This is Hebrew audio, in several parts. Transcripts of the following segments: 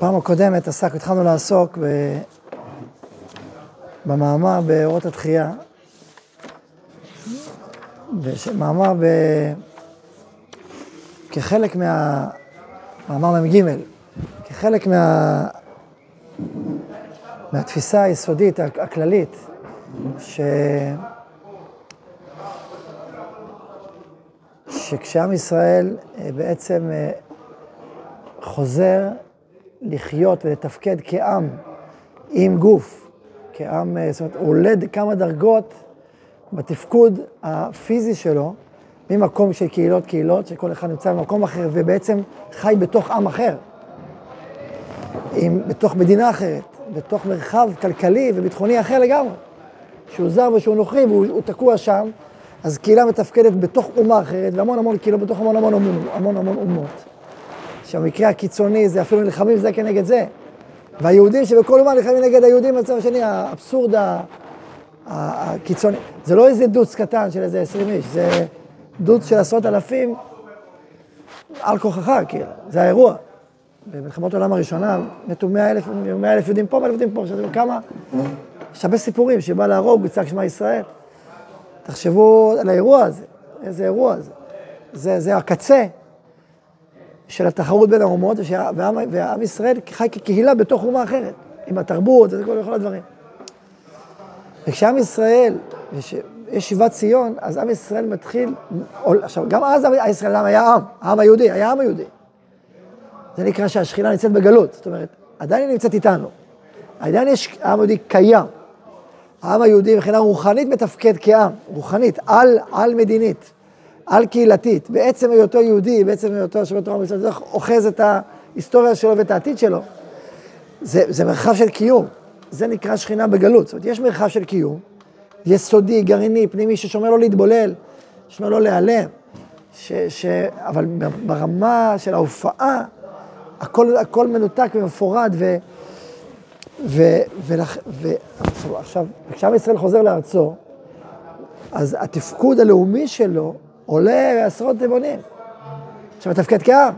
פעם הקודמת עסק, התחלנו לעסוק ב... במאמר באורות התחייה, מאמר ב... כחלק מה... מאמר מ"ג, כחלק מה... מהתפיסה היסודית, הכללית, ש... שכשעם ישראל אה, בעצם אה, חוזר לחיות ולתפקד כעם עם גוף, כעם, אה, זאת אומרת, עולה כמה דרגות בתפקוד הפיזי שלו, ממקום של קהילות קהילות, שכל אחד נמצא במקום אחר ובעצם חי בתוך עם אחר, עם, בתוך מדינה אחרת, בתוך מרחב כלכלי וביטחוני אחר לגמרי, שהוא זר ושהוא נוכרי והוא תקוע שם, אז קהילה מתפקדת בתוך אומה אחרת, והמון המון קהילות בתוך המון המון, המון, המון, המון אומות. שהמקרה הקיצוני זה אפילו נלחמים זה כנגד זה. והיהודים שבכל אומה נלחמים נגד היהודים בצד השני, האבסורד הקיצוני. זה לא איזה דוץ קטן של איזה עשרים איש, זה דוץ של עשרות אלפים על כוחך, כאילו, זה האירוע. במלחמות העולם הראשונה מתו מאה אלף, מאה אלף יהודים פה, מאה אלף יהודים פה, עכשיו כמה, יש הרבה סיפורים שבא להרוג בצד שמע ישראל. תחשבו על האירוע הזה, איזה אירוע זה. זה, זה הקצה של התחרות בין האומות, ועם, ועם ישראל חי כקהילה בתוך אומה אחרת, עם התרבות וכל הדברים. וכשעם ישראל, יש שיבת ציון, אז עם ישראל מתחיל, עכשיו, גם אז עם ישראל היה עם, העם היהודי, היה העם היהודי. זה נקרא שהשכינה נמצאת בגלות, זאת אומרת, עדיין היא נמצאת איתנו. עדיין יש, העם היהודי קיים. העם היהודי מבחינה רוחנית מתפקד כעם, רוחנית, על, על מדינית. על קהילתית, בעצם היותו יהודי, בעצם היותו שומר תורה ומצוות, זה אוחז את ההיסטוריה שלו ואת העתיד שלו. זה, זה מרחב של קיום, זה נקרא שכינה בגלות. זאת אומרת, יש מרחב של קיום, יסודי, גרעיני, פנימי, ששומר לו להתבולל, שומר לו להיעלם, ש, ש, אבל ברמה של ההופעה, הכל, הכל מנותק ומפורד, ו... ו, ו, ו, עכשיו, כשעם ישראל חוזר לארצו, אז התפקוד הלאומי שלו עולה עשרות ריבונים, שמתפקד כעם,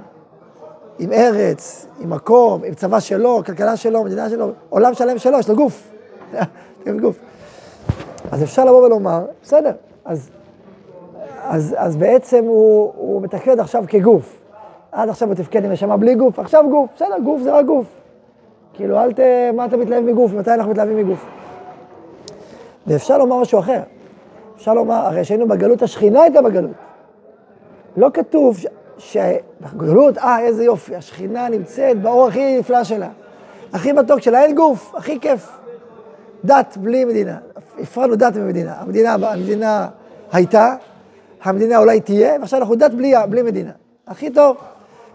עם ארץ, עם מקום, עם צבא שלו, כלכלה שלו, מדינה שלו, עולם שלם שלו, יש לו גוף. גוף. אז אפשר לבוא ולומר, בסדר, אז, אז, אז בעצם הוא, הוא מתפקד עכשיו כגוף. עד עכשיו הוא תפקד עם נשמה בלי גוף, עכשיו גוף, בסדר, גוף זה רק גוף. כאילו, אל ת... מה אתה מתלהב מגוף? מתי אנחנו מתלהבים מגוף? ואפשר לומר משהו אחר. אפשר לומר, הרי שהיינו בגלות, השכינה הייתה בגלות. לא כתוב שבגלות, אה, איזה יופי, השכינה נמצאת באור הכי נפלא שלה. הכי מתוק שלה, אין גוף, הכי כיף. דת בלי מדינה. הפרענו דת ממדינה. המדינה, המדינה הייתה, המדינה אולי תהיה, ועכשיו אנחנו דת בלי, בלי מדינה. הכי טוב.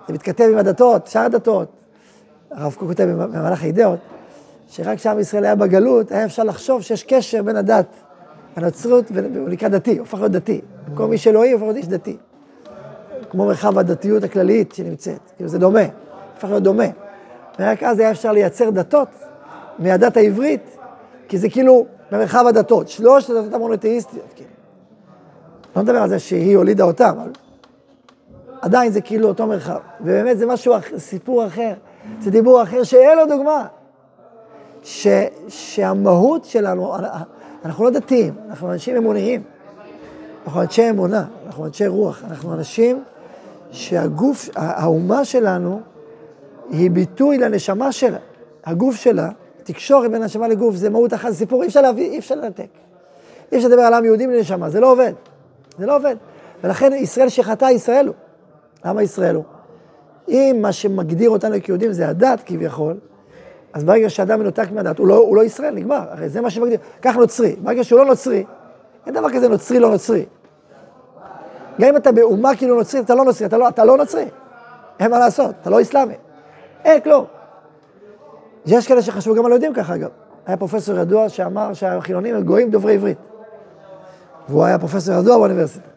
זה מתכתב עם הדתות, שאר הדתות. הרב קוק כותב במהלך האידאות, שרק כשעם ישראל היה בגלות, היה אפשר לחשוב שיש קשר בין הדת הנצרות, והוא נקרא דתי, הופך להיות דתי. כל מי שאלוהי הופך להיות איש דתי. כמו מרחב הדתיות הכללית שנמצאת, כאילו זה דומה, הופך להיות דומה. ורק אז היה אפשר לייצר דתות מהדת העברית, כי זה כאילו במרחב הדתות, שלוש הדתות המונותאיסטיות, כאילו. לא מדבר על זה שהיא הולידה אותם, אבל עדיין זה כאילו אותו מרחב. ובאמת זה משהו, סיפור אחר, זה דיבור אחר שאין לו דוגמה. ש, שהמהות שלנו, אנחנו לא דתיים, אנחנו אנשים אמוניים. אנחנו אנשי אמונה, אנחנו אנשי רוח, אנחנו אנשים שהגוף, האומה שלנו היא ביטוי לנשמה שלה. הגוף שלה, תקשורת בין הנשמה לגוף, זה מהות אחת, סיפור, אי אפשר להביא, אי אפשר לנתק. אי אפשר לדבר על עם יהודי לנשמה, זה לא עובד. זה לא עובד. ולכן ישראל שחטא ישראל הוא. למה ישראל הוא? אם מה שמגדיר אותנו כיהודים זה הדת כביכול, אז ברגע שאדם מנותק מהדת, הוא לא, הוא לא ישראל, נגמר. הרי זה מה שמגדיר. כך נוצרי. ברגע שהוא לא נוצרי, אין דבר כזה נוצרי לא נוצרי. גם אם אתה באומה כאילו נוצרי, אתה לא נוצרי, אתה לא, אתה לא נוצרי. אין מה לעשות, אתה לא אסלאמי. אין כלום. יש כאלה שחשבו, גם על יודעים ככה אגב. היה פרופסור ידוע שאמר שהחילונים הם גויים דוברי עברית. והוא היה פרופסור ידוע באוניברסיטה.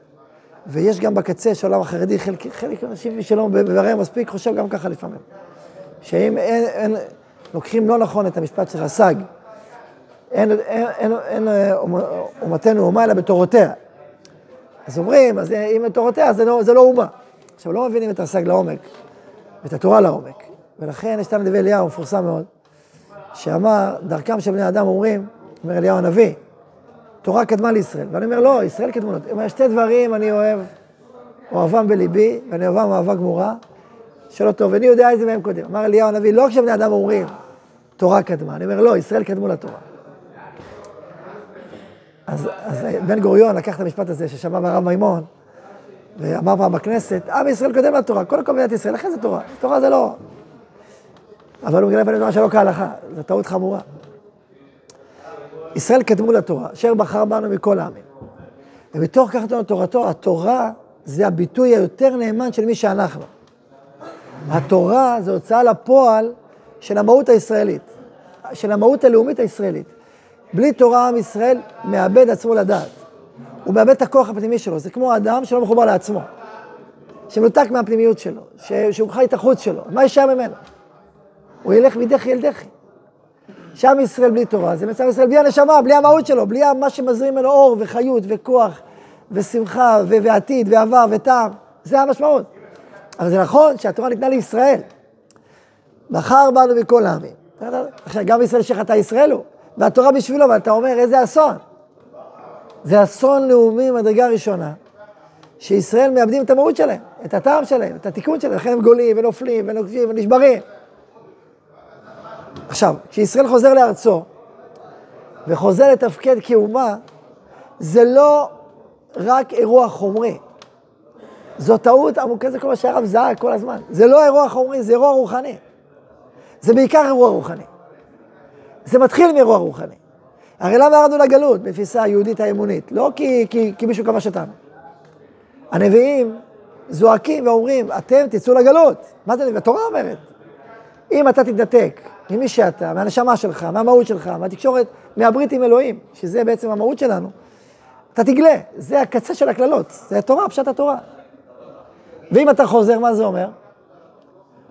ויש גם בקצה של העולם החרדי, חלק, חלק מהאנשים, שלא מברר מספיק, חושב גם ככה לפעמים. שאם אין, אין, לוקחים לא נכון את המשפט של רס"ג, אין, אין, אין, אין אומתנו אומה אלא בתורותיה. אז אומרים, אז אם בתורותיה זה לא, זה לא אומה. עכשיו, לא מבינים את הרס"ג לעומק, ואת התורה לעומק. ולכן יש את נביא אליהו, מפורסם מאוד, שאמר, דרכם של בני אדם אומרים, אומר אליהו הנביא, תורה קדמה לישראל. ואני אומר, לא, ישראל קדמו. הוא אומר, שתי דברים אני אוהב, אוהבם בליבי, ואני אוהבם אהבה גמורה, שלא טוב, ואני יודע איזה מהם קודם. אמר אליהו הנביא, לא כשבני אדם אומרים, תורה קדמה. אני אומר, לא, ישראל קדמו לתורה. אז, אז בן גוריון לקח את המשפט הזה ששמע מהרב מימון, ואמר פעם בכנסת, עם ישראל קודם לתורה, קודם כל מדינת ישראל, אחרי זה תורה. תורה זה לא... אבל הוא מגלה בני תורה שלא כהלכה, זו טעות חמורה. ישראל קדמו לתורה, אשר בחר בנו מכל העמים. ומתוך כך נתנו תורתו, התורה זה הביטוי היותר נאמן של מי שאנחנו. התורה זה הוצאה לפועל של המהות הישראלית, של המהות הלאומית הישראלית. בלי תורה עם ישראל מאבד עצמו לדעת. הוא מאבד את הכוח הפנימי שלו, זה כמו אדם שלא מחובר לעצמו, שמנותק מהפנימיות שלו, שהוא חי את החוץ שלו, מה יישאר ממנו? הוא ילך מדחי אל דחי. שעם ישראל בלי תורה, זה מצב ישראל בלי הנשמה, בלי המהות שלו, בלי מה שמזרים ממנו אור וחיות וכוח ושמחה ו- ועתיד ועבר וטעם, זה המשמעות. אבל זה נכון שהתורה ניתנה לישראל. בחר בנו מכל העמים. עכשיו, גם ישראל שחטא ישראל הוא, והתורה בשבילו, אבל אתה אומר, איזה אסון. זה אסון לאומי מדרגה ראשונה, שישראל מאבדים את המהות שלהם, את הטעם שלהם, את התיקון שלהם, לכן הם גולים ונופלים ונוקבים ונשברים. עכשיו, כשישראל חוזר לארצו וחוזר לתפקד כאומה, זה לא רק אירוע חומרי. זו טעות עמוקה, זה כל מה שהרב זעק כל הזמן. זה לא אירוע חומרי, זה אירוע רוחני. זה בעיקר אירוע רוחני. זה מתחיל מאירוע רוחני. הרי למה ירדנו לגלות בתפיסה היהודית האמונית? לא כי, כי, כי מישהו כבש אותנו. הנביאים זועקים ואומרים, אתם תצאו לגלות. מה זה, התורה אומרת. אם אתה תתנתק ממי שאתה, מהנשמה שלך, מהמהות שלך, מהתקשורת, מהברית עם אלוהים, שזה בעצם המהות שלנו, אתה תגלה, זה הקצה של הקללות, זה התורה, פשט התורה. ואם אתה חוזר, מה זה אומר?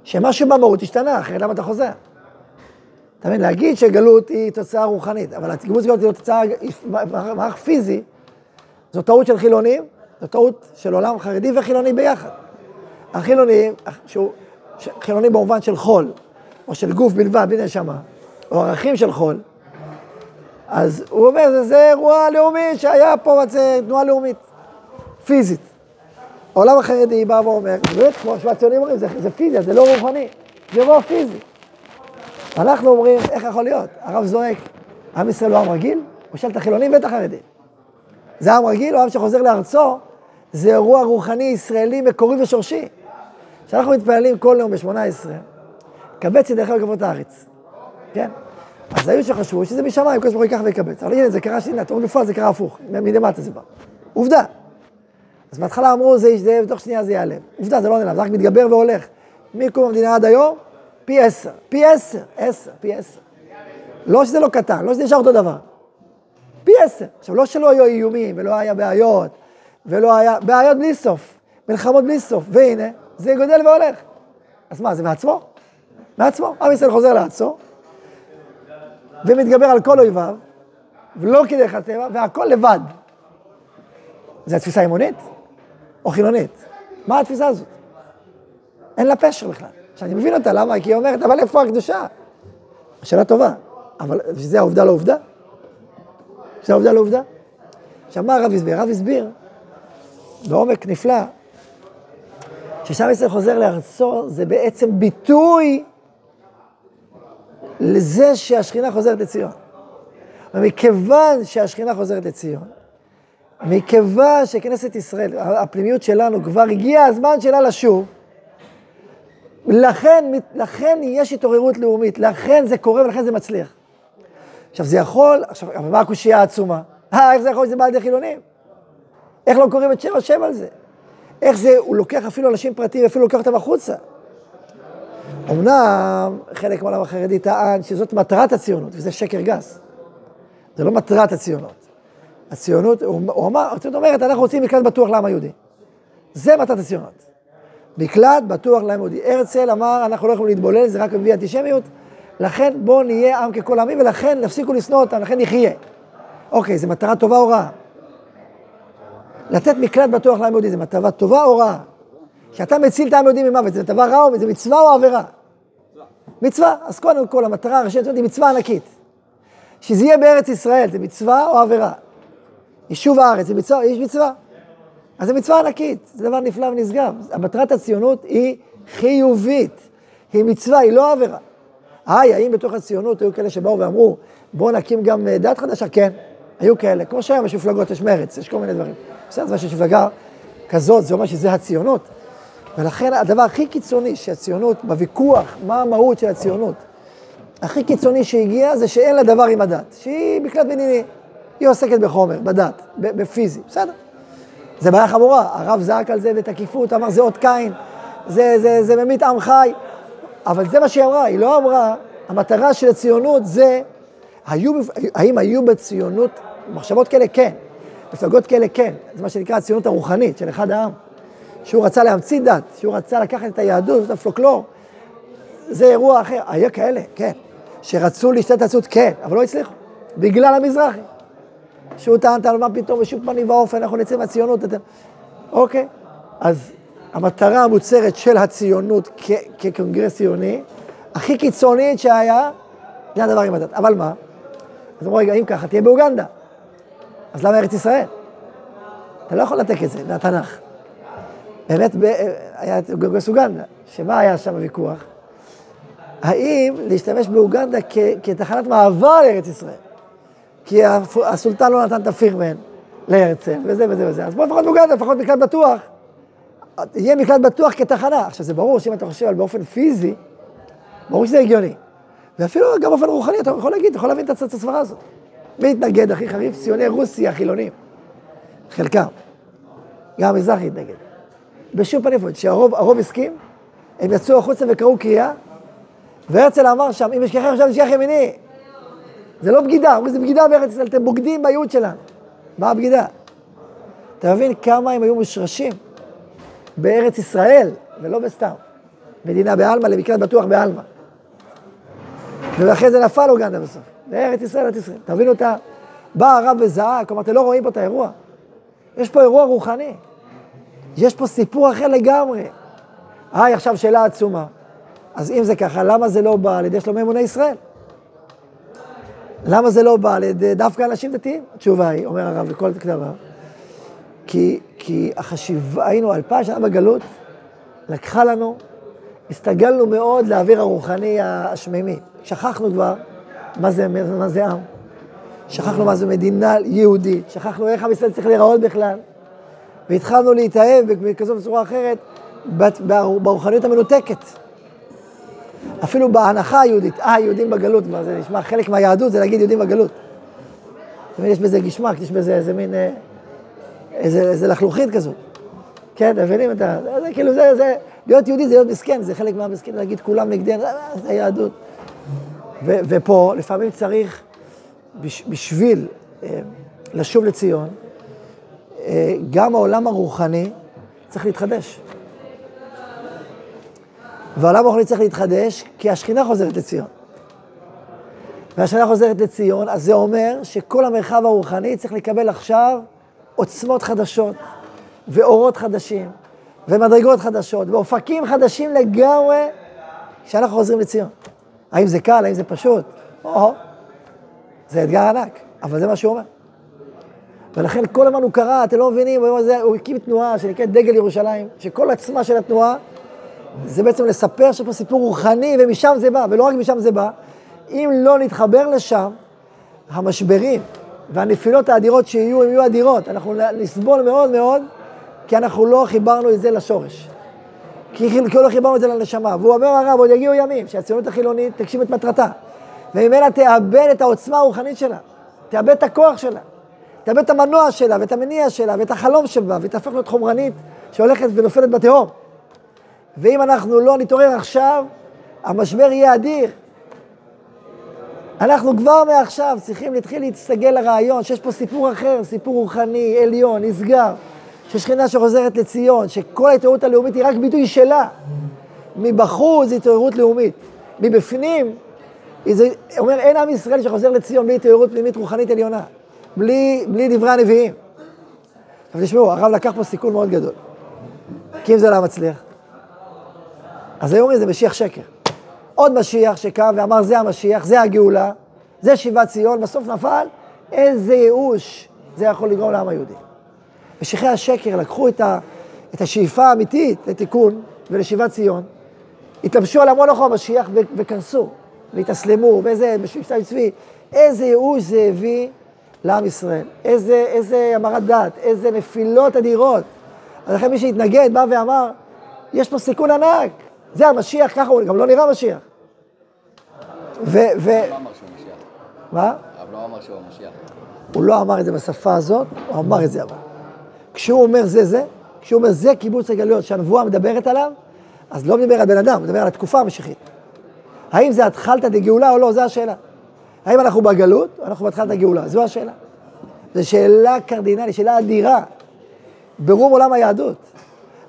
שמשהו במהות השתנה, אחרת למה אתה חוזר? אתה מבין? להגיד שגלות היא תוצאה רוחנית, אבל הקיבוץ גלות היא תוצאה, מערך פיזי, זו טעות של חילונים, זו טעות של עולם חרדי וחילוני ביחד. החילונים, שהוא חילוני במובן של חול, או של גוף בלבד, בלי נשמה, או ערכים של חול, אז הוא אומר, זה אירוע לאומי שהיה פה, זה תנועה לאומית, פיזית. העולם החרדי בא ואומר, באמת, כמו שהציונים אומרים, זה, זה פיזי, זה לא רוחני, זה אירוע פיזי. אנחנו אומרים, איך יכול להיות? הרב זועק, עם ישראל הוא עם רגיל? הוא שואל את החילונים ואת החרדים. זה עם רגיל או עם שחוזר לארצו? זה אירוע רוחני ישראלי מקורי ושורשי. כשאנחנו מתפללים כל יום ב-18, קבץ ידיך לגבות הארץ, כן? אז היו שחשבו שזה משמיים, כל ברוך ייקח ויקבץ. אבל הנה, זה קרה שנה, אתם בפועל זה קרה הפוך, מלמטה זה בא. עובדה. אז בהתחלה אמרו, זה ישדה, ותוך שנייה זה ייעלם. עובדה, זה לא נעלם, זה רק מתגבר והולך. מקום המדינה עד היום, פי עשר. פי עשר, עשר, פי עשר. לא שזה לא קטן, לא שזה נשאר אותו דבר. פי עשר. עכשיו, לא שלא היו איומים, ולא היה בעיות, ולא היה... בעיות בלי סוף, מלחמות בלי סוף, והנה, זה גודל והולך. אז מה, זה מעצמו? מעצמו. עם ישראל חוזר לעצמו, ומתגבר על כל אויביו, ולא כדרך הטבע, והכל לבד. זה התפיסה האמונית או חילונית? מה התפיסה הזאת? אין לה פשר בכלל. שאני מבין אותה, למה? כי היא אומרת, אבל איפה הקדושה? שאלה טובה, אבל זה העובדה לא עובדה? זה העובדה לא עובדה? עכשיו, מה הרב הסביר? הרב הסביר בעומק נפלא, ששם ישראל חוזר לארצו, זה בעצם ביטוי לזה שהשכינה חוזרת לציון. ומכיוון שהשכינה חוזרת לציון, מכיוון שכנסת ישראל, הפנימיות שלנו, כבר הגיע הזמן שלה לשוב, לכן, לכן יש התעוררות לאומית, לכן זה קורה ולכן זה מצליח. עכשיו זה יכול, עכשיו, אבל מה הקושייה העצומה? אה, איך זה יכול להיות שזה בא לידי חילונים? איך לא קוראים את שם השם על זה? איך זה, הוא לוקח אפילו אנשים פרטיים, אפילו לוקח אותם החוצה. אמנם חלק מהעולם החרדי טען שזאת מטרת הציונות, וזה שקר גס. זה לא מטרת הציונות. הציונות, הוא אמר, הציונות אומרת, אנחנו רוצים מקלט בטוח לעם היהודי. זה מטרת הציונות. מקלט בטוח לעם היהודי. הרצל אמר, אנחנו לא יכולים להתבולל, זה רק מביא אנטישמיות, לכן בואו נהיה עם ככל העמים, ולכן נפסיקו לשנוא אותם, לכן נחיה. אוקיי, זו מטרה טובה או רעה? לתת מקלט בטוח לעם היהודי, זו מטרה טובה או רעה? כשאתה מציל את העם היהודי ממוות, זה דבר רע או זה מצווה או עבירה? מצווה. אז קודם כל, המטרה הראשית היא מצווה ענקית. שזה יהיה בארץ ישראל, זה מצווה או עבירה? יישוב הארץ זה מצווה, יש מצווה. אז זה מצווה ענקית, זה דבר נפלא ונשגב. מטרת הציונות היא חיובית, היא מצווה, היא לא עבירה. היי, האם בתוך הציונות היו כאלה שבאו ואמרו, בואו נקים גם אה, דת חדשה? כן, היו כאלה. כמו שהיום יש מפלגות, יש מרץ, יש כל מיני דברים. בסדר, זה שיש מפלגה כזאת, זה אומר שזה הציונות. ולכן הדבר הכי קיצוני שהציונות, בוויכוח, מה המהות של הציונות, הכי קיצוני שהגיע זה שאין לה דבר עם הדת, שהיא מקלט מדיני, היא עוסקת בחומר, בדת, בפיזי, בסדר. זה בעיה חמורה, הרב זעק על זה בתקיפות, אמר זה אות קין, זה, זה, זה ממית עם חי, אבל זה מה שהיא אמרה, היא לא אמרה, המטרה של הציונות זה, היו, האם היו בציונות מחשבות כאלה? כן. מפלגות כאלה כן. זה מה שנקרא הציונות הרוחנית של אחד העם. שהוא רצה להמציא דת, שהוא רצה לקחת את היהדות, את הפלוקלור. זה אירוע אחר. היה כאלה, כן. שרצו להשתתף את הציונות, כן, אבל לא הצליחו. בגלל המזרחי. שהוא טען, טען, מה פתאום, בשום פנים ואופן, אנחנו נצא מהציונות. אוקיי, אז המטרה המוצהרת של הציונות כקונגרס ציוני, הכי קיצונית שהיה, זה הדבר עם הדת. אבל מה? אז אמרו, רגע, אם ככה, תהיה באוגנדה. אז למה ארץ ישראל? אתה לא יכול לנתק את זה מהתנ"ך. באמת, היה את קונגרס אוגנדה, שמה היה שם הוויכוח? האם להשתמש באוגנדה כתחנת מעבר לארץ ישראל? כי הסולטן לא נתן את הפירמן להרצל, וזה וזה וזה. אז בוא לפחות באוגנדה, לפחות מקלט בטוח. יהיה מקלט בטוח כתחנה. עכשיו, זה ברור שאם אתה חושב על באופן פיזי, ברור שזה הגיוני. ואפילו גם באופן רוחני, אתה יכול להגיד, אתה יכול להבין את הסברה הזאת. מי התנגד הכי חריף? ציוני רוסיה החילונים. חלקם. גם המזרחי התנגד. בשום פנים ואופן, כשהרוב הסכים, הם יצאו החוצה וקראו קריאה, והרצל אמר שם, אם אשכחם עכשיו נשכח ימיני. זה לא בגידה, אומרים זה בגידה בארץ ישראל, אתם בוגדים בייעוד שלנו. מה הבגידה? אתה מבין כמה הם היו מושרשים בארץ ישראל, ולא בסתם. מדינה בעלמא, למקרה בטוח בעלמא. ואחרי זה נפל אוגנדה בסוף. בארץ ישראל, ארץ ישראל. תבינו את ה... בא הרב וזעק, כלומר, אתם לא רואים פה את האירוע. יש פה אירוע רוחני. יש פה סיפור אחר לגמרי. היי, עכשיו שאלה עצומה. אז אם זה ככה, למה זה לא בא על ידי שלומי אמוני ישראל? למה זה לא בא על ידי דווקא אנשים דתיים? התשובה היא, אומר הרב בכל דבר, כי, כי החשיבה, היינו אלפיים שנה בגלות, לקחה לנו, הסתגלנו מאוד לאוויר הרוחני השמימי. שכחנו כבר מה זה, מה זה עם, שכחנו מה זה מדינה יהודית, שכחנו איך עם ישראל צריך להיראות בכלל. והתחלנו להתאהב בכזאת בצורה אחרת ברוחניות המנותקת. אפילו בהנחה היהודית, אה, יהודים בגלות, כבר זה נשמע חלק מהיהדות זה להגיד יהודים בגלות. יש בזה גשמק, יש בזה איזה מין, אה, איזה, לחלוכית כזאת. כן, מבינים את ה... זה כאילו, זה, זה, להיות יהודי זה להיות מסכן, זה חלק מהמסכן, להגיד כולם נגדנו, זה היהדות. ופה, לפעמים צריך, בשביל אה, לשוב לציון, אה, גם העולם הרוחני צריך להתחדש. והעולם הרוחני צריך להתחדש כי השכינה חוזרת לציון. והשכינה חוזרת לציון, אז זה אומר שכל המרחב הרוחני צריך לקבל עכשיו עוצמות חדשות, ואורות חדשים, ומדרגות חדשות, ואופקים חדשים לגמרי, כשאנחנו חוזרים לציון. האם זה קל, האם זה פשוט? או, זה אתגר ענק, אבל זה מה שהוא אומר. ולכן כל הזמן הוא קרא, אתם לא מבינים, הוא הקים תנועה שנקראת דגל ירושלים, שכל עצמה של התנועה זה בעצם לספר שיש פה סיפור רוחני, ומשם זה בא, ולא רק משם זה בא. אם לא נתחבר לשם, המשברים והנפילות האדירות שיהיו, הם יהיו אדירות. אנחנו נסבול מאוד מאוד, כי אנחנו לא חיברנו את זה לשורש. כי לא חיברנו את זה לנשמה. והוא אומר הרב, עוד יגיעו ימים שהציונות החילונית תגשים את מטרתה. וממנה תאבד את העוצמה הרוחנית שלה, תאבד את הכוח שלה. תאבד את המנוע שלה, ואת המניע שלה, ואת החלום שלה, ותהפך להיות חומרנית שהולכת ונופלת בתהום. ואם אנחנו לא נתעורר עכשיו, המשבר יהיה אדיר. אנחנו כבר מעכשיו צריכים להתחיל להסתגל לרעיון שיש פה סיפור אחר, סיפור רוחני, עליון, נסגר, ששכינה שחוזרת לציון, שכל ההתעוררות הלאומית היא רק ביטוי שלה. מבחוץ זה התעוררות לאומית, מבפנים, זה אומר אין עם ישראל שחוזר לציון בלי התעוררות פנימית רוחנית עליונה. בלי, בלי דברי הנביאים. עכשיו תשמעו, הרב לקח פה סיכון מאוד גדול. כי אם זה לא מצליח, אז היו אומרים זה משיח שקר. עוד משיח שקם ואמר זה המשיח, זה הגאולה, זה שיבת ציון, בסוף נפל, איזה ייאוש זה יכול לגרום לעם היהודי. משיחי השקר לקחו את, ה, את השאיפה האמיתית לתיקון ולשיבת ציון, התלבשו על המון אחו המשיח וקרסו, והתאסלמו, ואיזה, בשבטי צבי, איזה ייאוש זה הביא לעם ישראל, איזה, איזה המרת דת, איזה נפילות אדירות. אז לכן מי שהתנגד בא ואמר, יש פה סיכון ענק, זה המשיח, ככה הוא גם לא נראה משיח. ו... ו... מה? אבל לא אמר שהוא המשיח. הוא לא אמר את זה בשפה הזאת, הוא אמר את זה אבל. כשהוא אומר זה זה, כשהוא אומר זה קיבוץ הגלויות שהנבואה מדברת עליו, אז לא מדבר על בן אדם, מדבר על התקופה המשיחית. האם זה התחלתא דגאולה או לא, זו השאלה. האם אנחנו בגלות, או אנחנו בהתחלת הגאולה, זו השאלה. זו שאלה קרדינלית, שאלה אדירה. ברום עולם היהדות.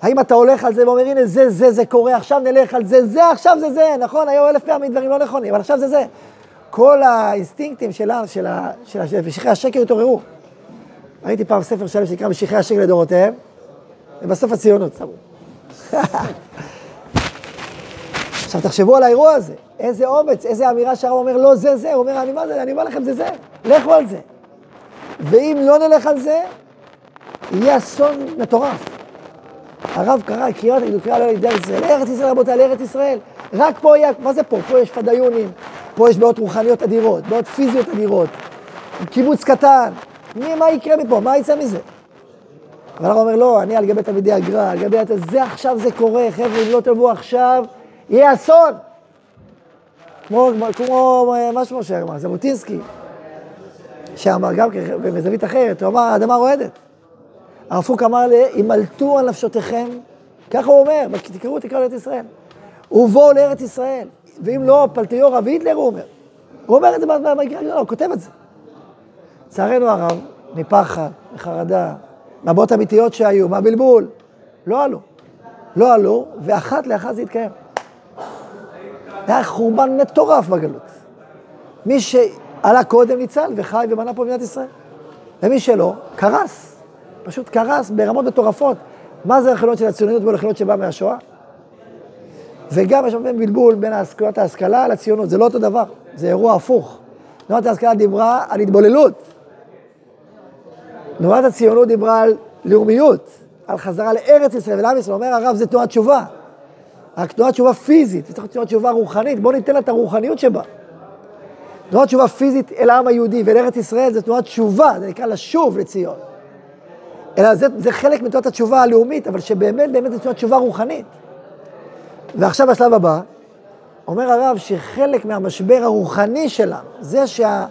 האם אתה הולך על זה ואומר, הנה זה, זה, זה קורה, עכשיו נלך על זה, זה, עכשיו זה זה, נכון, היו אלף פעמים דברים לא נכונים, אבל עכשיו זה זה. כל האינסטינקטים של, של, משיחי השקר התעוררו. ראיתי פעם ספר שלם שנקרא משיחי השקר לדורותיהם, ובסוף הציונות שמו. עכשיו תחשבו על האירוע הזה, איזה אומץ, איזה אמירה שהרב אומר, לא זה זה, הוא אומר, אני, מה זה, אני אומר לכם, זה זה, לכו על זה. ואם לא נלך על זה, יהיה אסון מטורף. הרב קרא, קריאות, קריאה לא לידי ישראל, ארץ ישראל רבותיי, לארץ ישראל. רק פה יהיה, מה זה פה? פה יש פדאיונים, פה יש בעיות רוחניות אדירות, בעיות פיזיות אדירות, קיבוץ קטן. מי, מה יקרה מפה? מה יצא מזה? אבל הרב אומר, לא, אני על גבי תלמידי הגר"א, על גבי... זה עכשיו זה קורה, חבר'ה, אם לא תבואו עכשיו, יהיה אסון. כמו, כמו מה שמו שאמר, ז'בוטינסקי, שאמר גם כן, בזווית אחרת, הוא אמר, האדמה רועדת. הרב פוק אמר לי, הימלטו על נפשותיכם, ככה הוא אומר, תקראו, תקראו לארץ ישראל. ובואו לארץ ישראל, ואם לא, פלטיור רב היטלר, הוא אומר. הוא אומר את זה במקרה, הוא כותב את זה. לצערנו הרב, מפחד, מחרדה, מהבעות אמיתיות שהיו, מהבלבול, לא עלו. לא עלו, ואחת לאחת זה התקיים. היה חורבן מטורף בגלות. מי שעלה קודם ניצל וחי ובנה פה במדינת ישראל. ומי שלא, קרס. פשוט קרס ברמות מטורפות. מה זה החילון של הציונות מול החילון שבא מהשואה? וגם יש הרבה בלבול בין זכויות ההשכלה לציונות, זה לא אותו דבר, זה אירוע הפוך. תנועת ההשכלה דיברה על התבוללות. תנועת הציונות דיברה על לאומיות, על חזרה לארץ ישראל ולעם ישראל. אומר הרב, זה תנועת תשובה. רק תנועת תשובה פיזית, צריך תנועת תשובה רוחנית, בואו ניתן לה את הרוחניות שבה. תנועת תשובה פיזית אל העם היהודי ואל ארץ ישראל זה תנועת תשובה, זה נקרא לשוב לציון. אלא זה, זה חלק מתנועת התשובה הלאומית, אבל שבאמת באמת תנועת תשובה רוחנית. ועכשיו השלב הבא, אומר הרב שחלק מהמשבר הרוחני שלנו, זה, שה,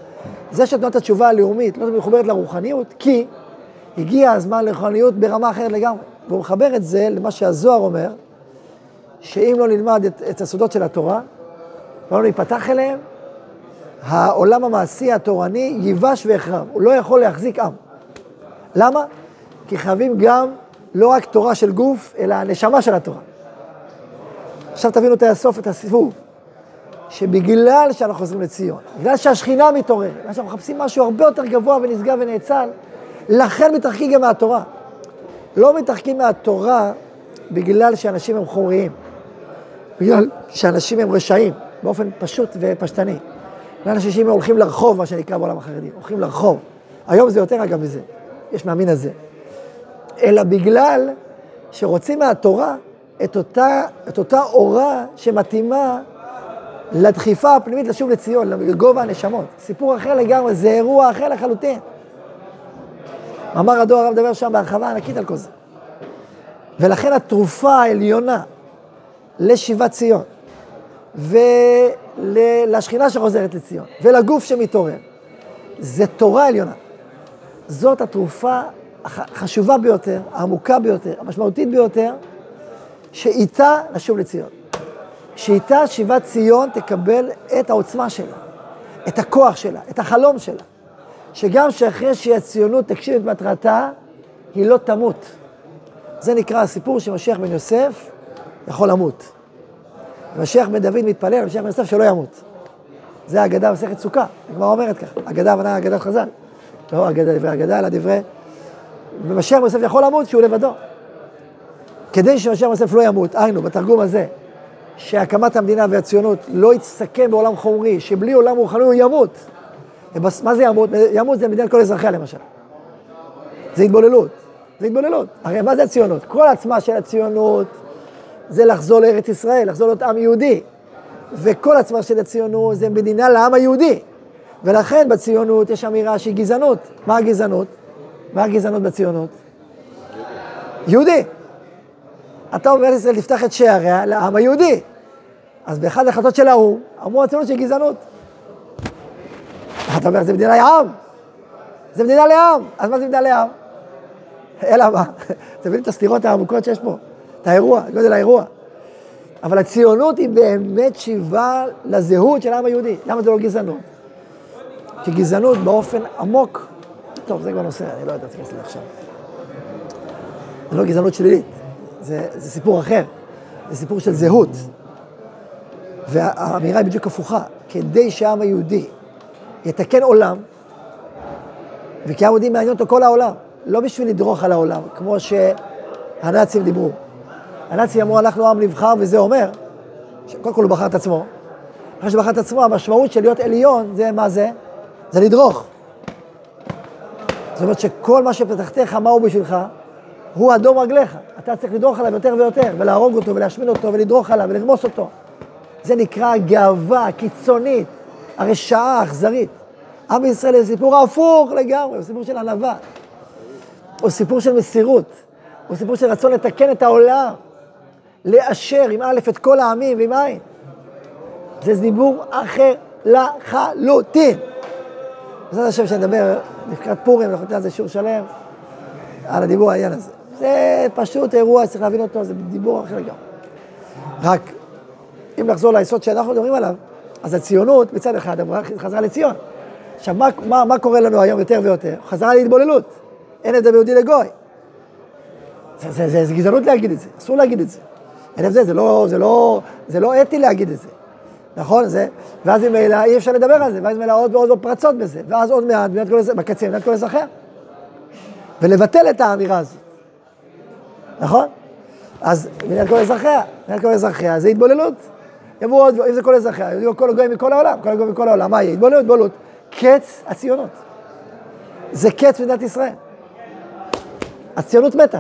זה שתנועת התשובה הלאומית לא מחוברת לרוחניות, כי הגיע הזמן לרוחניות ברמה אחרת לגמרי. והוא מחבר את זה למה שהזוהר אומר, שאם לא נלמד את, את הסודות של התורה, ולא ניפתח אליהם, העולם המעשי התורני ייבש ויחרב, הוא לא יכול להחזיק עם. למה? כי חייבים גם לא רק תורה של גוף, אלא הנשמה של התורה. עכשיו תבינו את הסוף, את הסיבוב. שבגלל שאנחנו חוזרים לציון, בגלל שהשכינה מתעוררת, בגלל שאנחנו מחפשים משהו הרבה יותר גבוה ונשגב ונאצל, לכן מתרחקים גם מהתורה. לא מתרחקים מהתורה בגלל שאנשים הם חוריים, בגלל שאנשים הם רשעים, באופן פשוט ופשטני. בגלל אנשים הולכים לרחוב, מה שנקרא בעולם החרדי, הולכים לרחוב. היום זה יותר אגב מזה, יש מהמין הזה. אלא בגלל שרוצים מהתורה את אותה, את אותה אורה שמתאימה לדחיפה הפנימית לשוב לציון, לגובה הנשמות. סיפור אחר לגמרי, זה אירוע אחר לחלוטין. מאמר הדור הרב מדבר שם בהרחבה ענקית על כל זה. ולכן התרופה העליונה לשיבת ציון, ולשכינה שחוזרת לציון, ולגוף שמתעורר, זה תורה עליונה. זאת התרופה החשובה ביותר, העמוקה ביותר, המשמעותית ביותר, שאיתה נשוב לציון. שאיתה שיבת ציון תקבל את העוצמה שלה, את הכוח שלה, את החלום שלה. שגם שאחרי שהציונות תגשים את מטרתה, היא לא תמות. זה נקרא הסיפור שמשיח בן יוסף יכול למות. משיח בן דוד מתפלל, משיח בן יוסף שלא ימות. זה האגדה במסכת סוכה, הגמרא אומרת ככה, אגדה הבנה אגדת חז"ל. לא אגדה דברי אגדה, אלא דברי... ומשיח יוסף יכול למות שהוא לבדו. כדי שמשיח יוסף לא ימות, היינו, בתרגום הזה, שהקמת המדינה והציונות לא יסתכם בעולם חומרי, שבלי עולם רוחני הוא ימות. מה זה ימות? ימות זה מדינת כל אזרחיה למשל. זה התבוללות. זה התבוללות. הרי מה זה הציונות? כל עצמה של הציונות זה לחזור לארץ ישראל, לחזור להיות עם יהודי. וכל עצמה של הציונות זה מדינה לעם היהודי. ולכן בציונות יש אמירה שהיא גזענות. מה הגזענות? מה הגזענות בציונות? יהודי. אתה אומר ישראל תפתח את שעריה לעם היהודי. אז באחד ההחלטות של האו"ם, אמרו הציונות שהיא גזענות. אתה אומר, זה מדינה לעם. זה מדינה לעם. אז מה זה מדינה לעם? אלא מה? אתם מבינים את הסתירות העמוקות שיש פה? את האירוע, גודל האירוע. אבל הציונות היא באמת שיבה לזהות של העם היהודי. למה זה לא גזענות? כי גזענות באופן עמוק, טוב, זה כבר נושא, אני לא יודע, להיכנס לזה עכשיו. זה לא גזענות שלילית, זה, זה סיפור אחר, זה סיפור של זהות. והאמירה היא בדיוק הפוכה, כדי שהעם היהודי יתקן עולם, וכי העם היהודי מעניין אותו כל העולם, לא בשביל לדרוך על העולם, כמו שהנאצים דיברו. הנאצים אמרו, אנחנו עם נבחר, וזה אומר, קודם כל הוא בחר את עצמו. אחרי שבחר את עצמו, המשמעות של להיות עליון, זה מה זה? זה לדרוך. זאת אומרת שכל מה שפתחתך, מה הוא בשבילך? הוא אדום רגליך. אתה צריך לדרוך עליו יותר ויותר, ולהרוג אותו, ולהשמין אותו, ולדרוך עליו, ולרמוס אותו. זה נקרא גאווה קיצונית, הרשעה האכזרית. עם ישראל זה סיפור הפוך לגמרי, הוא סיפור של ענווה. הוא סיפור של מסירות. הוא סיפור של רצון לתקן את העולם. לאשר עם א' את כל העמים ועם עין. זה דיבור אחר לחלוטין. בעזרת השם שנדבר לקראת פורים, אנחנו ניתן על זה שיעור שלם, על הדיבור העניין הזה. זה פשוט אירוע, צריך להבין אותו, זה דיבור אחר לגמרי. רק, אם נחזור ליסוד שאנחנו מדברים עליו, אז הציונות מצד אחד חזרה לציון. עכשיו, מה, מה, מה קורה לנו היום יותר ויותר? חזרה להתבוללות. אין הבדל ביהודי לגוי. זה, זה, זה, זה גזענות להגיד את זה, אסור להגיד את זה. אין הבדל, זה לא, זה, לא, זה לא אתי להגיד את זה. נכון? זה, ואז ממילא אי אפשר לדבר על זה, ואז ממילא עוד ועוד פרצות בזה, ואז עוד מעט, מדינת כל, בקצה, מדינת כל אזרחיה. ולבטל את האמירה הזאת, נכון? אז מדינת כל אזרחיה, מדינת כל אזרחיה זה התבוללות. יבואו עוד, אם זה כל אזרחיה, יבואו כל הגויים מכל העולם, כל הגויים מכל העולם, מה יהיה? התבוללות, התבוללות. קץ הציונות. זה קץ מדינת ישראל. הציונות מתה.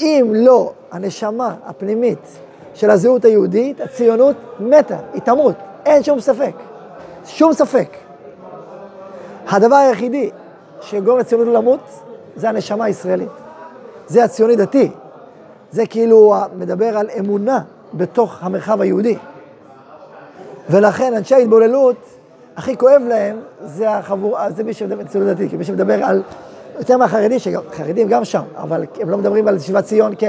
אם לא הנשמה הפנימית של הזהות היהודית, הציונות מתה, היא תמות, אין שום ספק. שום ספק. הדבר היחידי שגורם לציונות למות, זה הנשמה הישראלית. זה הציוני דתי. זה כאילו מדבר על אמונה בתוך המרחב היהודי. ולכן אנשי ההתבוללות, הכי כואב להם, זה החבור, זה מי שמדבר, ציונות דתי, כי מי שמדבר על, יותר מהחרדים, שחרדים גם שם, אבל הם לא מדברים על שיבת ציון כ...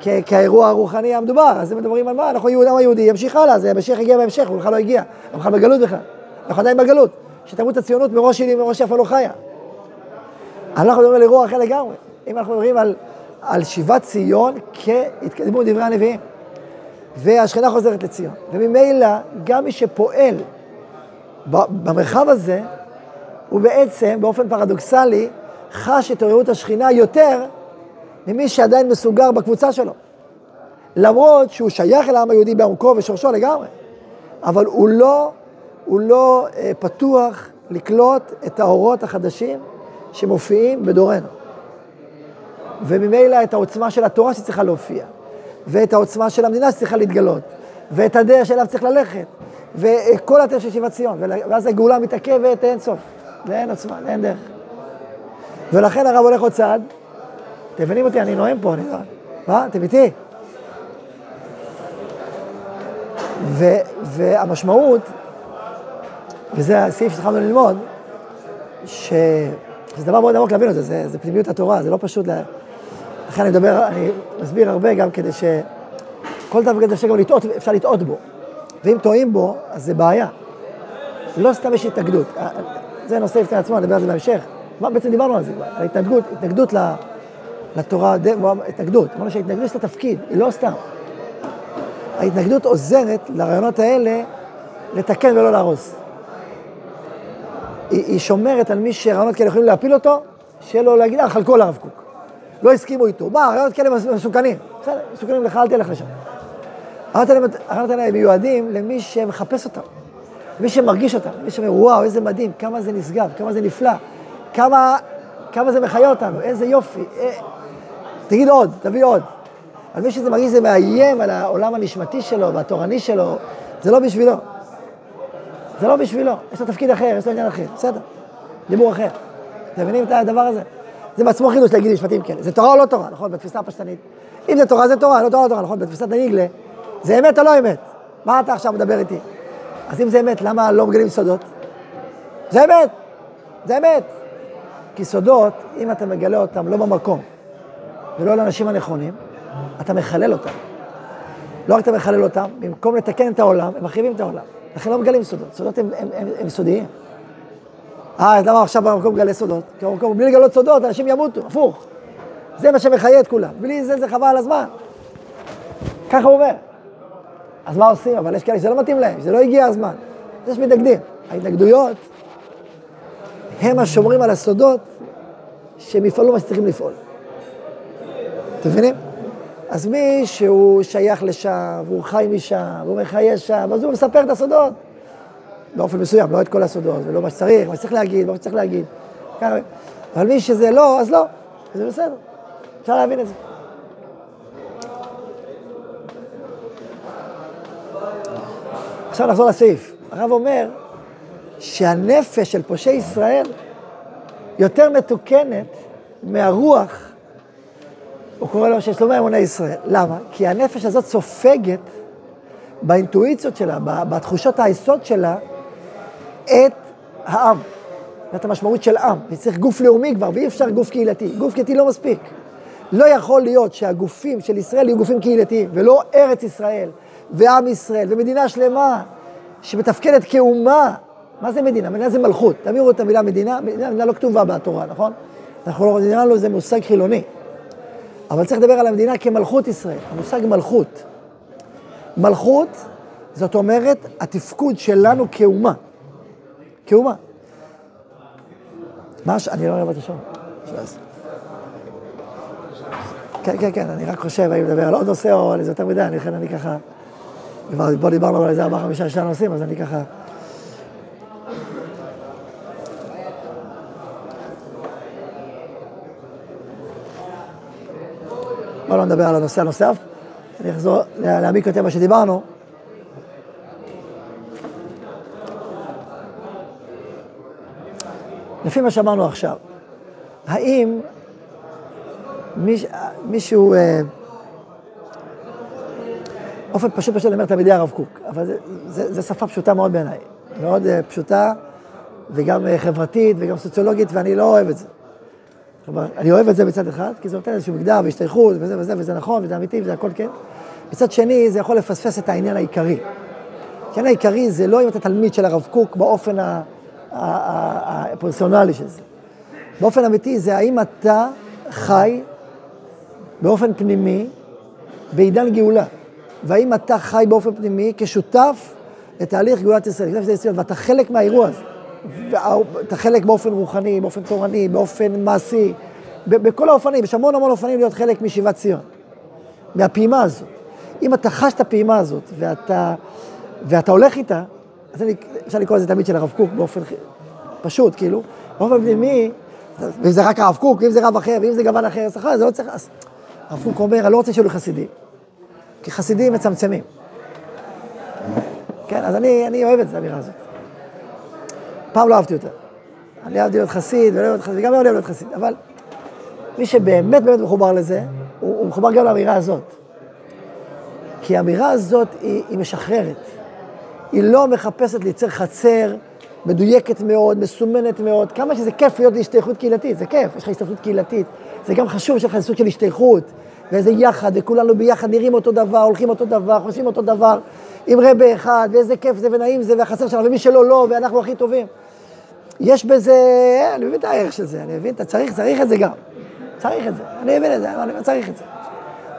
כאירוע הרוחני המדובר, אז הם מדברים על מה, אנחנו יהודים היהודי, ימשיך הלאה, זה המשיח הגיע בהמשך, הוא בכלל לא הגיע, הוא בכלל בגלות בכלל, אנחנו עדיין בגלות, שתמות הציונות מראש שלי, מראש יפה לא חיה. אנחנו מדברים על אירוע אחר לגמרי, אם אנחנו מדברים על, על שיבת ציון כהתקדמות דברי הנביאים, והשכינה חוזרת לציון, וממילא גם מי שפועל במרחב הזה, הוא בעצם, באופן פרדוקסלי, חש את התעוררות השכינה יותר ממי שעדיין מסוגר בקבוצה שלו. למרות שהוא שייך אל העם היהודי בעומקו ושורשו לגמרי, אבל הוא לא, הוא לא אה, פתוח לקלוט את האורות החדשים שמופיעים בדורנו. וממילא את העוצמה של התורה שצריכה להופיע, ואת העוצמה של המדינה שצריכה להתגלות, ואת הדרך שאליו צריך ללכת, וכל הדרך של שיבת ציון, ואז הגאולה מתעכבת אין סוף, לאין עוצמה, לאין דרך. ולכן הרב הולך עוד צעד, אתם מבינים אותי? אני נואם פה, אני לא... מה? אתם איתי? ו, והמשמעות, וזה הסעיף שהתחלנו ללמוד, שזה דבר מאוד עמוק להבין את זה, זה, זה פנימיות התורה, זה לא פשוט, לה... לכן אני מדבר, אני מסביר הרבה גם כדי שכל דבר כזה אפשר גם לטעות, אפשר לטעות בו. ואם טועים בו, אז זה בעיה. לא סתם יש התנגדות. זה נושא בפני עצמו, נדבר על זה בהמשך. מה בעצם דיברנו על זה על התנגדות, התנגדות לתורה, התנגדות. אמרנו שההתנגדות יש לה תפקיד, היא לא סתם. ההתנגדות עוזרת לרעיונות האלה לתקן ולא להרוס. היא, היא שומרת על מי שרעיונות כאלה יכולים להפיל אותו, שיהיה לו להגיד, אה, חלקו על הרב קוק. לא הסכימו איתו. מה, רעיונות כאלה מסוכנים. בסדר, מסוכנים לך, אל תלך לשם. הרעיונות האלה, הרעיונות האלה מיועדים למי שמחפש אותם, למי שמרגיש אותם, למי שאומר, וואו, איזה מדהים, כמה זה נשגב, כמה זה נפלא, כמה, כמה זה מחיה אותנו, איזה יופי. תגיד עוד, תביא עוד. על מי שזה מרגיש זה מאיים על העולם הנשמתי שלו והתורני שלו, זה לא בשבילו. זה לא בשבילו, יש לו תפקיד אחר, יש לו עניין אחר, בסדר, דיבור אחר. אתם מבינים את הדבר הזה? זה בעצמו חידוש להגיד משפטים כאלה. זה תורה או לא תורה, נכון? בתפיסה הפשטנית. אם זה תורה, זה תורה, לא תורה, לא תורה, נכון? בתפיסת הניגלה, זה אמת או לא אמת? מה אתה עכשיו מדבר איתי? אז אם זה אמת, למה לא מגלים סודות? זה אמת, זה אמת. כי סודות, אם אתה מגלה אותם לא במקום ולא לאנשים הנכונים, אתה מחלל אותם. לא רק אתה מחלל אותם, במקום לתקן את העולם, הם מחריבים את העולם. לכן לא מגלים סודות, סודות הם, הם, הם, הם סודיים. אה, אז למה עכשיו במקום מגלה סודות? כי במקום, בלי לגלות סודות, אנשים ימותו, הפוך. זה מה שמחיה את כולם. בלי זה, זה חבל על הזמן. ככה הוא אומר. אז מה עושים? אבל יש כאלה שזה לא מתאים להם, שזה לא הגיע הזמן. יש מתנגדים. ההתנגדויות הם השומרים על הסודות שהם יפעלו מה שצריכים לפעול. אתם מבינים? אז מי שהוא שייך לשם, והוא חי משם, והוא מחיה שם, אז הוא מספר את הסודות. באופן מסוים, לא את כל הסודות, ולא מה שצריך, מה שצריך להגיד, מה שצריך להגיד. אבל מי שזה לא, אז לא, זה בסדר. אפשר להבין את זה. עכשיו נחזור לסעיף. הרב אומר שהנפש של פושעי ישראל יותר מתוקנת מהרוח, הוא קורא לו שיש לו מאמוני ישראל. למה? כי הנפש הזאת סופגת באינטואיציות שלה, בתחושות היסוד שלה, את העם, את המשמעות של עם. וצריך גוף לאומי כבר, ואי אפשר גוף קהילתי. גוף קהילתי לא מספיק. לא יכול להיות שהגופים של ישראל יהיו גופים קהילתיים, ולא ארץ ישראל, ועם ישראל, ומדינה שלמה שמתפקדת כאומה. מה זה מדינה? מדינה זה מלכות. תמירו את המילה מדינה, מדינה, מדינה לא כתובה בתורה, נכון? אנחנו לא, נראה לנו זה מושג חילוני. אבל צריך לדבר על המדינה כמלכות ישראל, המושג מלכות. מלכות, זאת אומרת, התפקוד שלנו כאומה. כאומה. מה ש... אני לא רואה את השעון. כן, כן, כן, אני רק חושב האם לדבר על עוד נושא או על איזה יותר מדי, לכן אני ככה... כבר פה דיברנו על איזה ארבעה, חמישה, שישה נושאים, אז אני ככה... בואו לא נדבר על הנושא הנוסף, אני אחזור להעמיק יותר מה שדיברנו. לפי מה שאמרנו עכשיו, האם מיש, מישהו, אה, אופן פשוט פשוט אומר תלמידי הרב קוק, אבל זה, זה, זה שפה פשוטה מאוד בעיניי, מאוד אה, פשוטה וגם אה, חברתית וגם סוציולוגית, ואני לא אוהב את זה. כלומר, אני אוהב את זה מצד אחד, כי זה נותן איזשהו מגדר והשתייכות וזה וזה, וזה נכון וזה אמיתי וזה הכל כן. מצד שני, זה יכול לפספס את העניין העיקרי. העניין העיקרי זה לא אם אתה תלמיד של הרב קוק באופן הפרסונלי של זה. באופן אמיתי זה האם אתה חי באופן פנימי בעידן גאולה, והאם אתה חי באופן פנימי כשותף לתהליך גאולת ישראל, ואתה חלק מהאירוע הזה. אתה חלק באופן רוחני, באופן תורני, באופן מעשי, בכל האופנים, יש המון המון אופנים להיות חלק משיבת ציון, מהפעימה הזאת. אם אתה חש את הפעימה הזאת ואתה, ואתה הולך איתה, אז אני, אפשר לקרוא לזה תמיד של הרב קוק באופן פשוט, כאילו, באופן פנימי, ואם זה רק הרב קוק, ואם זה רב אחר, ואם זה גוון אחר, אז זה לא צריך... אז הרב קוק אומר, אני לא רוצה שיהיו לי חסידים, כי חסידים מצמצמים. כן, אז אני, אני אוהב את האמירה הזאת. פעם לא אהבתי אותה. אני אהבתי להיות חסיד, ולא להיות חסיד, אני אוהב להיות חסיד, אבל מי שבאמת באמת מחובר לזה, הוא, הוא מחובר גם לאמירה הזאת. כי האמירה הזאת היא, היא משחררת. היא לא מחפשת לייצר חצר מדויקת מאוד, מסומנת מאוד. כמה שזה כיף להיות להשתייכות קהילתית, זה כיף, יש לך השתייכות קהילתית. זה גם חשוב שיש לך סוג של השתייכות, ואיזה יחד, וכולנו ביחד נראים אותו דבר, הולכים אותו דבר, חושבים אותו דבר, עם רבה אחד, ואיזה כיף זה ונעים זה, והחסר שלנו, ומי שלא, לא, ואנחנו הכי טובים. יש בזה, אני מבין את הערך של זה, אני מבין, אתה צריך, צריך את זה גם. צריך את זה, אני מבין את זה, אני צריך את זה.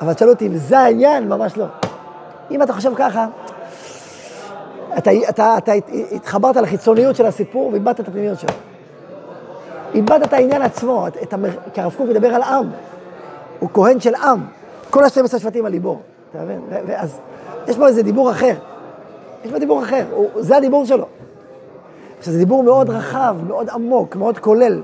אבל תשאלו אותי אם זה העניין, ממש לא. אם אתה חושב ככה, אתה, אתה, אתה התחברת לחיצוניות של הסיפור ואיבדת את הפנימיות שלו. איבדת את העניין עצמו, את, את. כי הרב קוק מדבר על עם, הוא כהן של עם, כל ה-12 שבטים על ליבו. אתה מבין? ואז יש פה איזה דיבור אחר. יש פה דיבור אחר, הוא, זה הדיבור שלו. עכשיו, זה דיבור מאוד רחב, מאוד עמוק, מאוד כולל,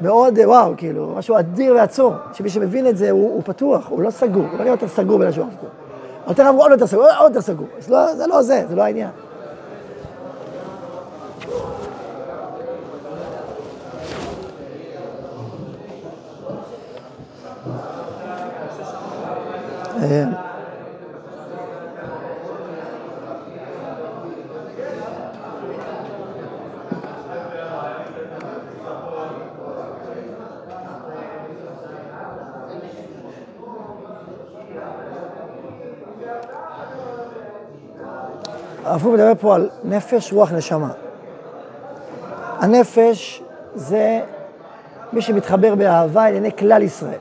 מאוד, אה, וואו, כאילו, משהו אדיר ועצום, שמי שמבין את זה, הוא, הוא פתוח, הוא לא סגור, הוא לא יותר סגור בלשון הרב קוק. יותר רב עוד יותר סגור, עוד יותר סגור. זה לא זה, לא זה, זה לא העניין. הרב קוק מדבר פה על נפש, רוח, נשמה. הנפש זה מי שמתחבר באהבה אל עיני כלל ישראל.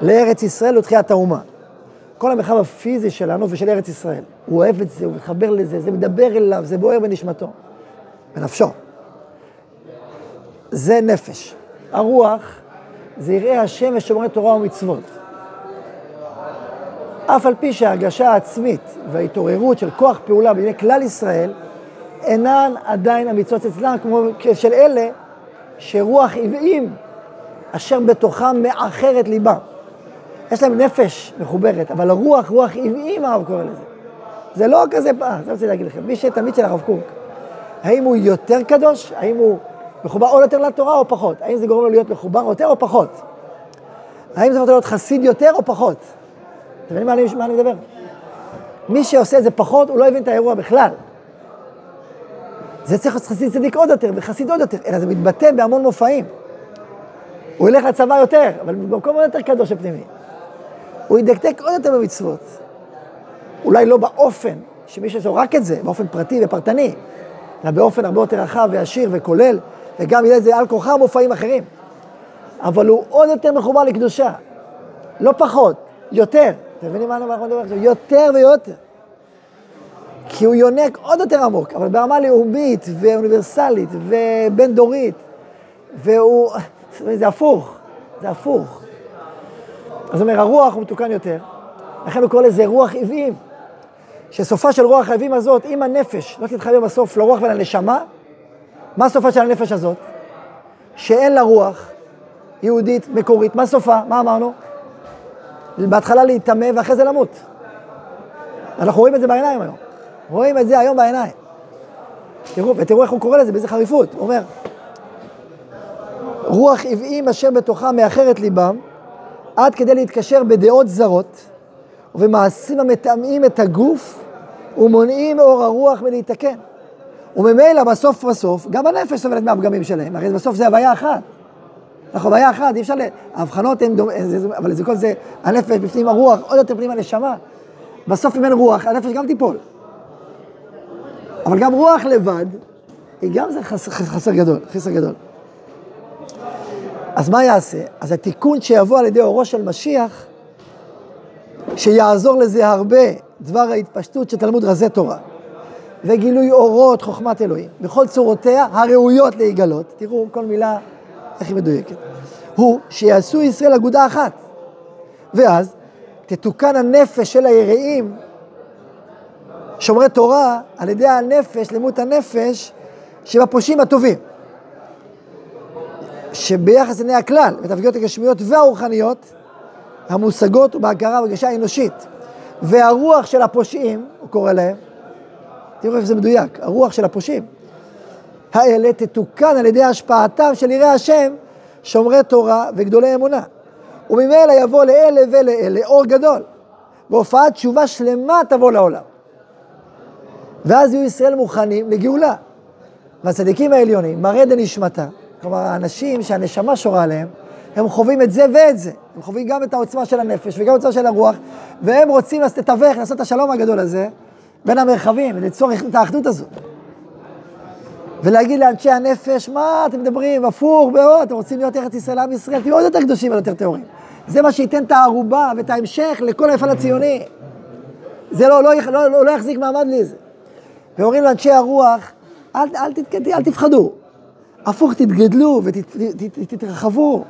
לארץ ישראל ותחיית האומה. כל המרחב הפיזי שלנו ושל ארץ ישראל. הוא אוהב את זה, הוא מתחבר לזה, זה מדבר אליו, זה בוער בנשמתו, בנפשו. זה נפש. הרוח זה יראי השם ושומרי תורה ומצוות. אף על פי שההרגשה העצמית וההתעוררות של כוח פעולה בעיני כלל ישראל אינן עדיין המצוות אצלם כמו של אלה שרוח עוועים אשר בתוכם מאחרת ליבם. יש להם נפש מחוברת, אבל הרוח, רוח עוועים הרב קורא לזה. זה לא כזה, אה, זה רוצה להגיד לכם, מי שתלמיד של הרב קוק, האם הוא יותר קדוש? האם הוא מחובר עוד יותר לתורה או פחות? האם זה גורם לו להיות מחובר יותר או פחות? האם זה יכול להיות חסיד יותר או פחות? אתם מבינים מה אני, מה אני מדבר? מי שעושה את זה פחות, הוא לא הבין את האירוע בכלל. זה צריך להיות חסיד צדיק עוד יותר, וחסיד עוד יותר, אלא זה מתבטא בהמון מופעים. הוא ילך לצבא יותר, אבל במקום עוד יותר קדוש ופנימי. הוא ידקדק עוד יותר במצוות. אולי לא באופן שמי לו רק את זה, באופן פרטי ופרטני, אלא באופן הרבה יותר רחב ועשיר וכולל, וגם יהיה לזה על כוחה מופעים אחרים. אבל הוא עוד יותר מחובר לקדושה. לא פחות, יותר. אתם מבינים מה אנחנו מדברים עכשיו? יותר ויותר. כי הוא יונק עוד יותר עמוק, אבל ברמה לאומית ואוניברסלית ובין דורית, והוא, זה הפוך, זה הפוך. אז אומר, הרוח הוא מתוקן יותר, לכן הוא קורא לזה רוח עוועים, שסופה של רוח העוועים הזאת, אם הנפש לא תתחבר בסוף לרוח ולנשמה, מה סופה של הנפש הזאת? שאין לה רוח יהודית, מקורית, מה סופה? מה אמרנו? בהתחלה להיטמא ואחרי זה למות. אנחנו רואים את זה בעיניים היום. רואים את זה היום בעיניים. תראו, ותראו איך הוא קורא לזה, באיזה חריפות. הוא אומר, רוח עוועים אשר בתוכם מאחרת ליבם, עד כדי להתקשר בדעות זרות ובמעשים המטמאים את הגוף ומונעים אור הרוח מלהתקן. וממילא בסוף בסוף, גם הנפש סובלת מהפגמים שלהם, הרי בסוף זה הוויה אחת. אנחנו הוויה אחת, אי אפשר ל... ההבחנות הן דומות, אבל זה כל זה, הנפש בפנים הרוח, עוד יותר פנים הנשמה. בסוף אם אין רוח, הנפש גם תיפול. אבל גם רוח לבד, היא גם זה חסר, חסר גדול, חסר גדול. אז מה יעשה? אז התיקון שיבוא על ידי אורו של משיח, שיעזור לזה הרבה, דבר ההתפשטות של תלמוד רזי תורה, וגילוי אורות חוכמת אלוהים, בכל צורותיה הראויות להיגלות, תראו כל מילה, איך היא מדויקת, הוא שיעשו ישראל אגודה אחת, ואז תתוקן הנפש של היראים, שומרי תורה, על ידי הנפש, למות הנפש, שבפושעים הטובים. שביחס לעיני הכלל, בתפקידות הגשמיות והרוחניות, המושגות בהכרה ובגישה האנושית. והרוח של הפושעים, הוא קורא להם, תראו איך זה מדויק, הרוח של הפושעים, האלה תתוקן על ידי השפעתם של יראי השם, שומרי תורה וגדולי אמונה. וממילא יבוא לאלה ולאלה אור גדול, והופעת תשובה שלמה תבוא לעולם. ואז יהיו ישראל מוכנים לגאולה. והצדיקים העליונים, מראה דנשמתה, כלומר, האנשים שהנשמה שורה עליהם, הם חווים את זה ואת זה. הם חווים גם את העוצמה של הנפש וגם את העוצמה של הרוח, והם רוצים לתווך, לעשות את השלום הגדול הזה בין המרחבים, וליצור את האחדות הזאת. ולהגיד לאנשי הנפש, מה אתם מדברים, הפוך, מאוד, אתם רוצים להיות ארץ ישראל, עם ישראל, תהיו עוד יותר קדושים ויותר טהורים. זה מה שייתן את הערובה ואת ההמשך לכל המפעל הציוני. זה לא, לא, לא, לא, לא יחזיק מעמד לי זה. ואומרים לאנשי הרוח, אל, אל, אל, אל תפחדו, הפוך, תתגדלו ותתרחבו.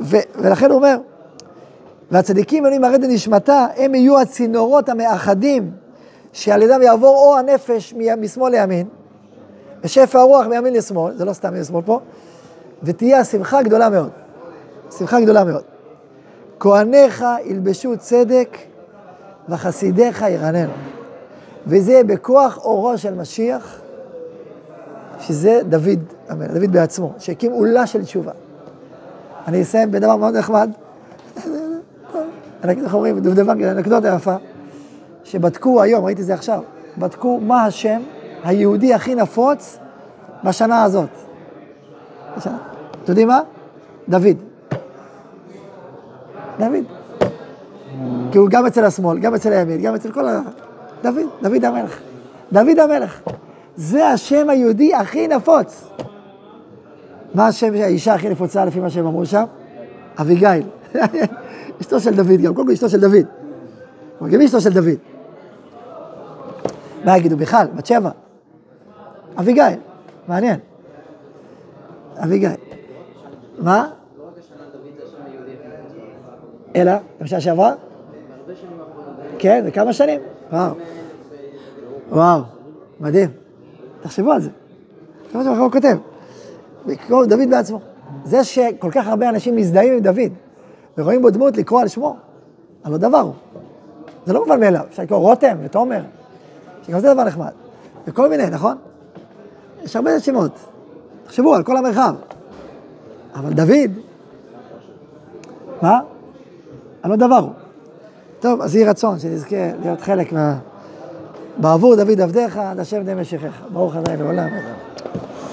ולכן הוא אומר, והצדיקים עולים הרד לנשמתה, הם יהיו הצינורות המאחדים, שעל ידם יעבור אור הנפש מ- משמאל לימין, ושפע הרוח מימין לשמאל, זה לא סתם מימין לשמאל פה, ותהיה השמחה גדולה מאוד. שמחה גדולה מאוד. כהניך ילבשו צדק וחסידיך ירננו. וזה בכוח אורו של משיח, שזה דוד דוד בעצמו, שהקים עולה של תשובה. אני אסיים בדבר מאוד נחמד. איך אומרים, דובדבן, אנקדוטה יפה, שבדקו היום, ראיתי זה עכשיו, בדקו מה השם היהודי הכי נפוץ בשנה הזאת. אתם יודעים מה? דוד. דוד. כי הוא גם אצל השמאל, גם אצל הימין, גם אצל כל ה... דוד, דוד המלך. דוד המלך. זה השם היהודי הכי נפוץ. מה השם האישה הכי נפוצה לפי מה שהם אמרו שם? אביגיל. אשתו של דוד גם, קודם כל אשתו של דוד. אבל גם אשתו של דוד. מה יגידו? בכלל, בת שבע. אביגיל, מעניין. אביגיל. מה? אלא, בשנה שעברה? כן, בכמה שנים? וואו. וואו, מדהים. תחשבו על זה. זה מה שהוא כותב. לקרוא דוד בעצמו. זה שכל כך הרבה אנשים מזדהים עם דוד ורואים בו דמות לקרוא על שמו, הלא דבר הוא. זה לא מובן מאליו. אפשר לקרוא רותם ותומר, שגם זה דבר נחמד. וכל מיני, נכון? יש הרבה שמות. תחשבו על כל המרחב. אבל דוד, מה? הלא דבר הוא. טוב, אז יהי רצון שנזכה להיות חלק מה... בעבור דוד עבדיך, עד השם די משיחך. ברוך ה' לעולם.